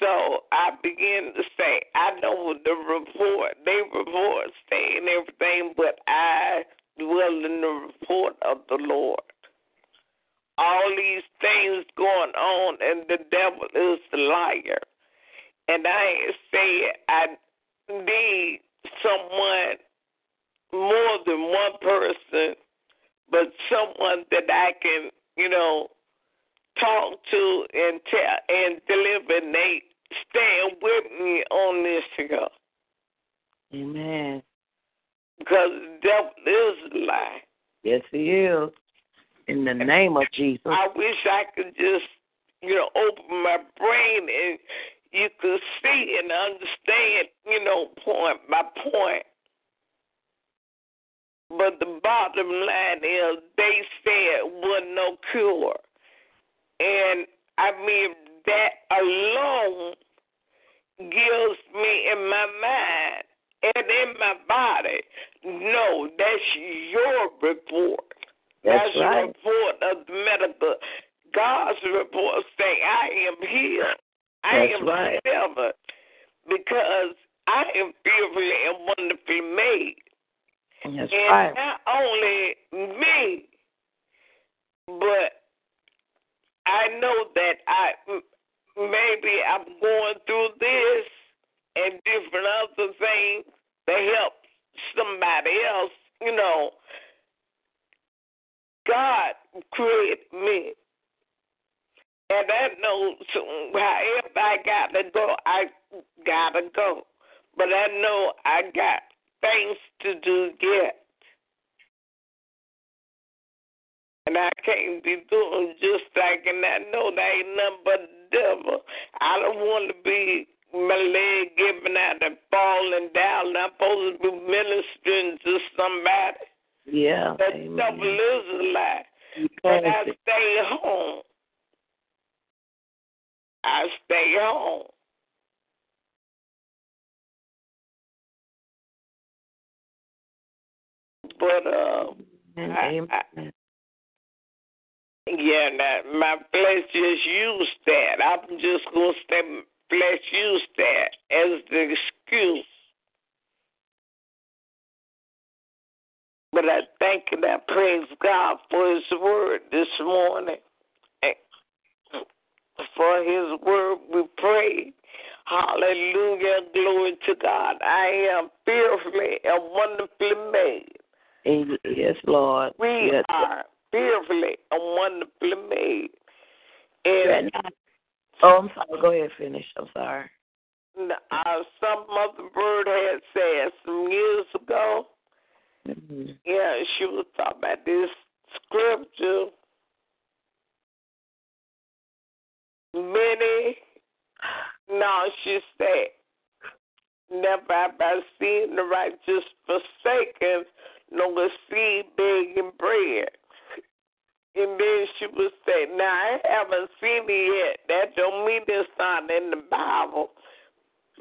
So I begin to say, I know the report, they report saying everything, but I dwell in the report of the Lord. All these things going on, and the devil is the liar. And I said I need someone more than one person, but someone that I can, you know, talk to and tell and deliver. And they stand with me on this here Amen. because the devil is a lie. Yes, he is. In the name of Jesus. I wish I could just, you know, open my my brain and you could see and understand, you know, point by point. But the bottom line is they said wasn't no cure. And I mean that alone gives me in my mind and in my body, no, that's your report. That's the right. report of the medical. God's report say I am healed. I That's am right. delivered because I am fearfully and wonderfully made. That's and right. not only me, but I know that I maybe I'm going through this and different other things to help somebody else. You know, God created me. And I know so however I gotta go, I gotta go. But I know I got things to do yet. And I can't be doing just like, and I know that ain't nothing but the devil. I don't want to be my leg giving out and falling down. I'm supposed to be ministering to somebody. Yeah. The Amen. devil is a lie. And I stay home. I stay home. But uh, And I- yeah, now, my flesh just used that. I'm just gonna say flesh used that as the excuse. But I thank and I praise God for His word this morning. For His word, we pray. Hallelujah, glory to God. I am fearfully and wonderfully made. Yes, Lord. We yes. are fearfully and wonderfully made. And Oh, I'm sorry. Go ahead. Finish. I'm sorry. uh, some other bird had said some years ago, Mhm. yeah, she was talking about this scripture. Many, no, she said, never have I seen the righteous forsaken, nor a seed begging bread. And then she would say, Now I haven't seen it yet. That don't mean it's not in the Bible.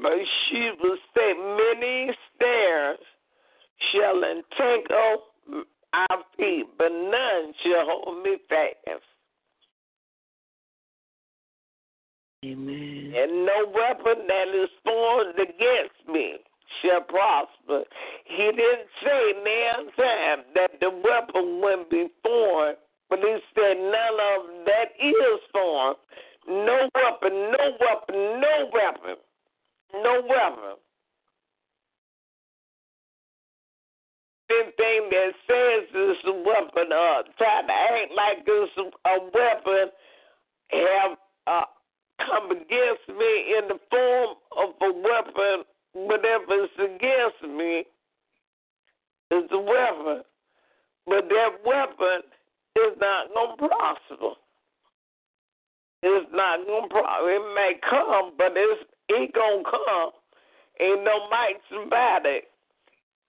But she would say, Many stairs shall entangle our feet, but none shall hold me fast. Amen. And no weapon that is formed against me shall prosper. He didn't say now time that the weapon wouldn't be formed, but he said none of that is formed. No weapon, no weapon, no weapon, no weapon. Anything that says it's a weapon, uh, try to act like it's a weapon, have uh, come against me in the form of a weapon, whatever is against me is a weapon. But that weapon is not going to prosper. It's not going to prosper. It may come, but it's it going to come. Ain't no might about it.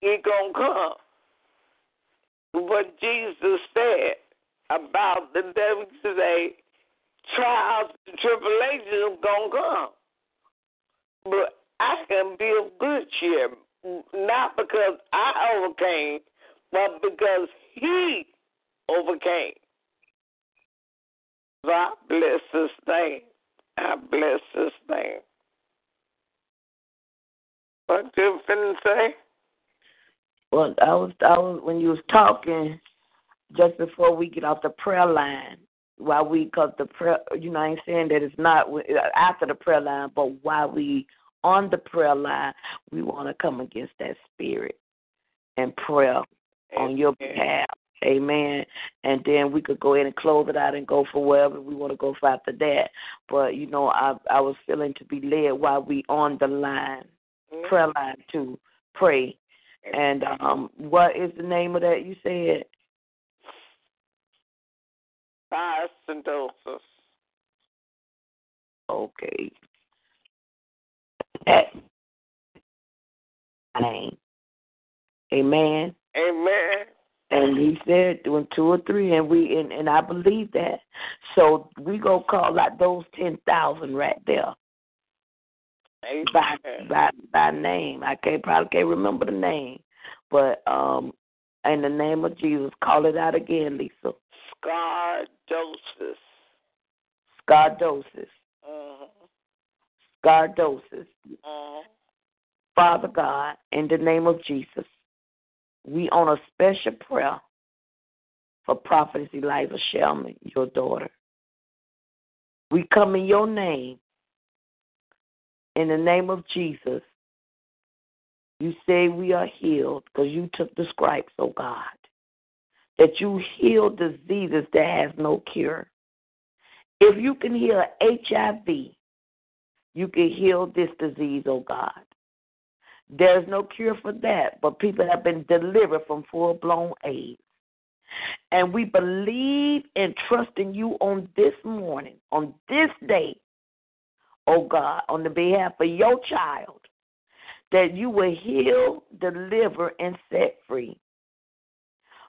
It going to come. What Jesus said about the devil today trials and tribulations gonna come. But I can be of good cheer, not because I overcame, but because he overcame. So I bless his name. I bless his name. What you finna say? Well, I was, I was when you was talking just before we get off the prayer line. While we, cause the prayer, you know, I ain't saying that it's not after the prayer line, but while we on the prayer line, we want to come against that spirit and prayer on your behalf. Amen. And then we could go in and close it out and go for wherever we want to go for after that. But you know, I I was feeling to be led while we on the line, prayer line to pray. And um what is the name of that you said? Biosynthesis. Okay. That name. Amen. Amen. And he said doing two or three, and we and, and I believe that. So we go call out those ten thousand right there by Amen. by by name. I can't probably can't remember the name, but um, in the name of Jesus, call it out again, Lisa. Scardosis. Scardosis, Mhm. Scardosis. Mhm. Father God, in the name of Jesus, we on a special prayer for Prophetess Eliza Shelman, your daughter. We come in your name, in the name of Jesus. You say we are healed because you took the stripes, oh God. That you heal diseases that has no cure. If you can heal HIV, you can heal this disease, oh God. There's no cure for that, but people have been delivered from full blown AIDS. And we believe and trust in you on this morning, on this day, oh God, on the behalf of your child, that you will heal, deliver, and set free.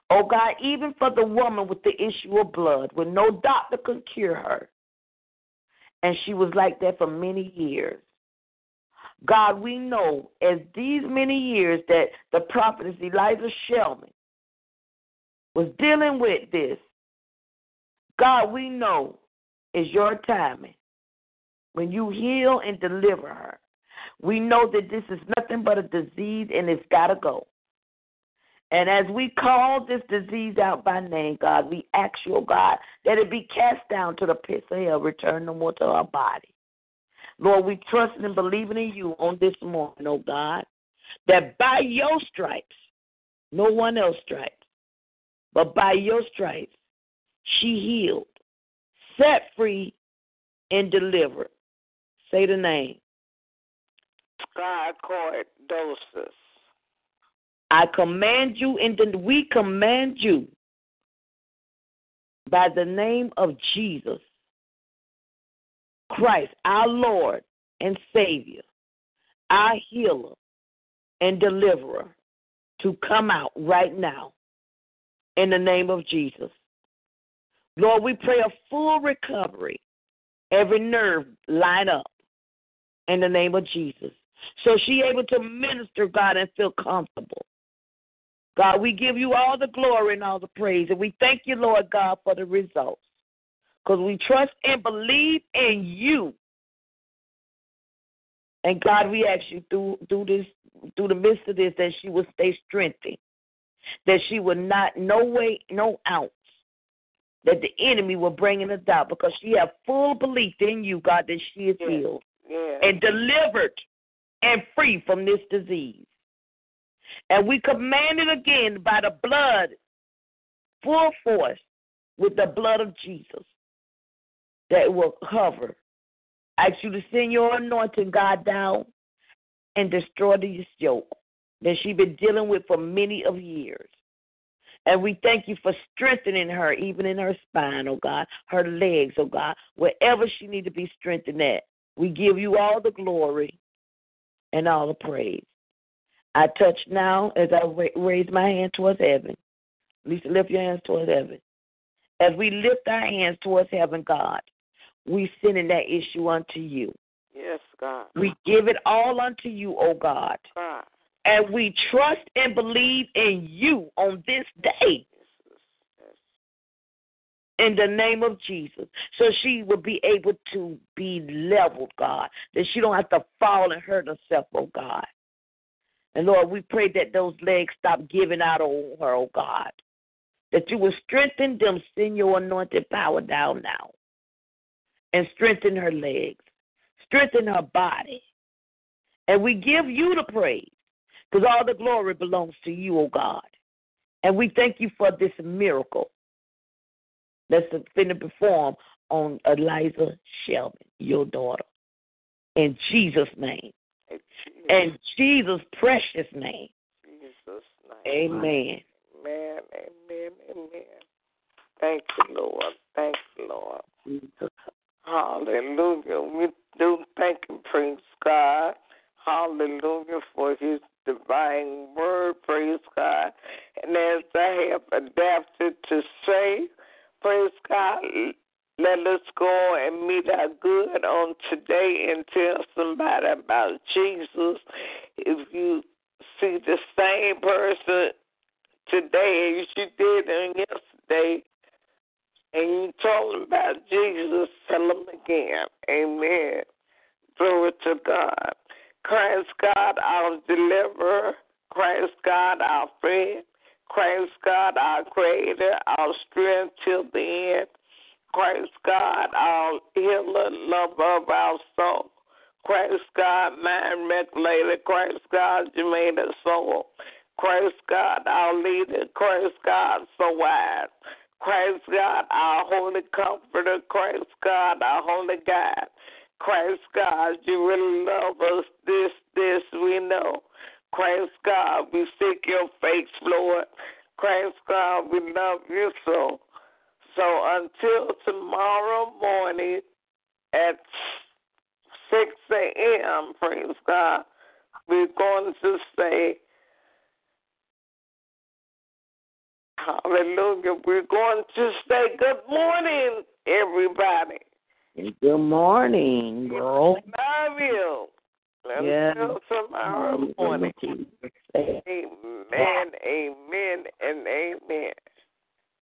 Oh God, even for the woman with the issue of blood, when no doctor could cure her, and she was like that for many years. God, we know as these many years that the prophetess Eliza Shelman was dealing with this, God, we know is your timing. When you heal and deliver her, we know that this is nothing but a disease and it's got to go. And as we call this disease out by name, God, we ask you, God, that it be cast down to the pits of hell, return no more to our body. Lord, we trust and believing in you on this morning, oh God, that by your stripes, no one else stripes, but by your stripes, she healed, set free, and delivered. Say the name. Scardosis. I command you, and then we command you by the name of Jesus Christ, our Lord and Savior, our healer and deliverer, to come out right now in the name of Jesus. Lord, we pray a full recovery, every nerve line up in the name of Jesus. So she able to minister, God, and feel comfortable. God, we give you all the glory and all the praise. And we thank you, Lord God, for the results. Because we trust and believe in you. And God, we ask you through through this through the midst of this that she will stay strengthened. That she will not no way, no ounce that the enemy will bring in a doubt because she have full belief in you, God, that she is Yes. healed and delivered and free from this disease. And we command it again by the blood, full force, with the blood of Jesus, that will cover. I ask you to send your anointing, God, down and destroy this yoke that she's been dealing with for many of years. And we thank you for strengthening her, even in her spine, oh God, her legs, oh God, wherever she need to be strengthened at. We give you all the glory and all the praise. I touch now as I raise my hand towards heaven. Lisa, lift your hands towards heaven. As we lift our hands towards heaven, God, we sending that issue unto you. Yes, God. We give it all unto you, O God. God. And we trust and believe in you on this day Yes. Yes. in the name of Jesus. So she will be able to be leveled, God. That she don't have to fall and hurt herself, oh God. And Lord, we pray that those legs stop giving out on her, oh God. That you will strengthen them, send your anointed power down now. And strengthen her legs. Strengthen her body. And we give you the praise. Because all the glory belongs to you, oh God. And we thank you for this miracle that's been to perform on Eliza Shelman, your daughter. In Jesus' name. In Jesus' precious name. Jesus' name. Amen. Amen. Amen. Amen. Thank you, Lord. Thank you, Lord. Jesus. Hallelujah. We do thank and praise God. Hallelujah for his divine word. Praise God. And as I have adapted to say, praise God, let us go and meet our good on today and tell somebody about Jesus. If you see the same person today as you did on yesterday, and you told them about Jesus, tell them again. Amen. Glory to God. Christ God, our deliverer. Christ God, our friend. Christ God, our creator, our strength till the end. Christ God, our healer, lover of our soul. Christ God, mind regulator. Christ God, you made us soul. Christ God, our leader. Christ God, so wise. Christ God, our holy comforter. Christ God, our holy God. Christ God, you really love us. This, this we know. Christ God, we seek your face, Lord. Christ God, we love you so. So until tomorrow morning at 6 a.m., praise God, we're going to say, Hallelujah. We're going to say good morning, everybody. Good morning, girl. Love you. Until tomorrow morning. Amen, amen, and amen.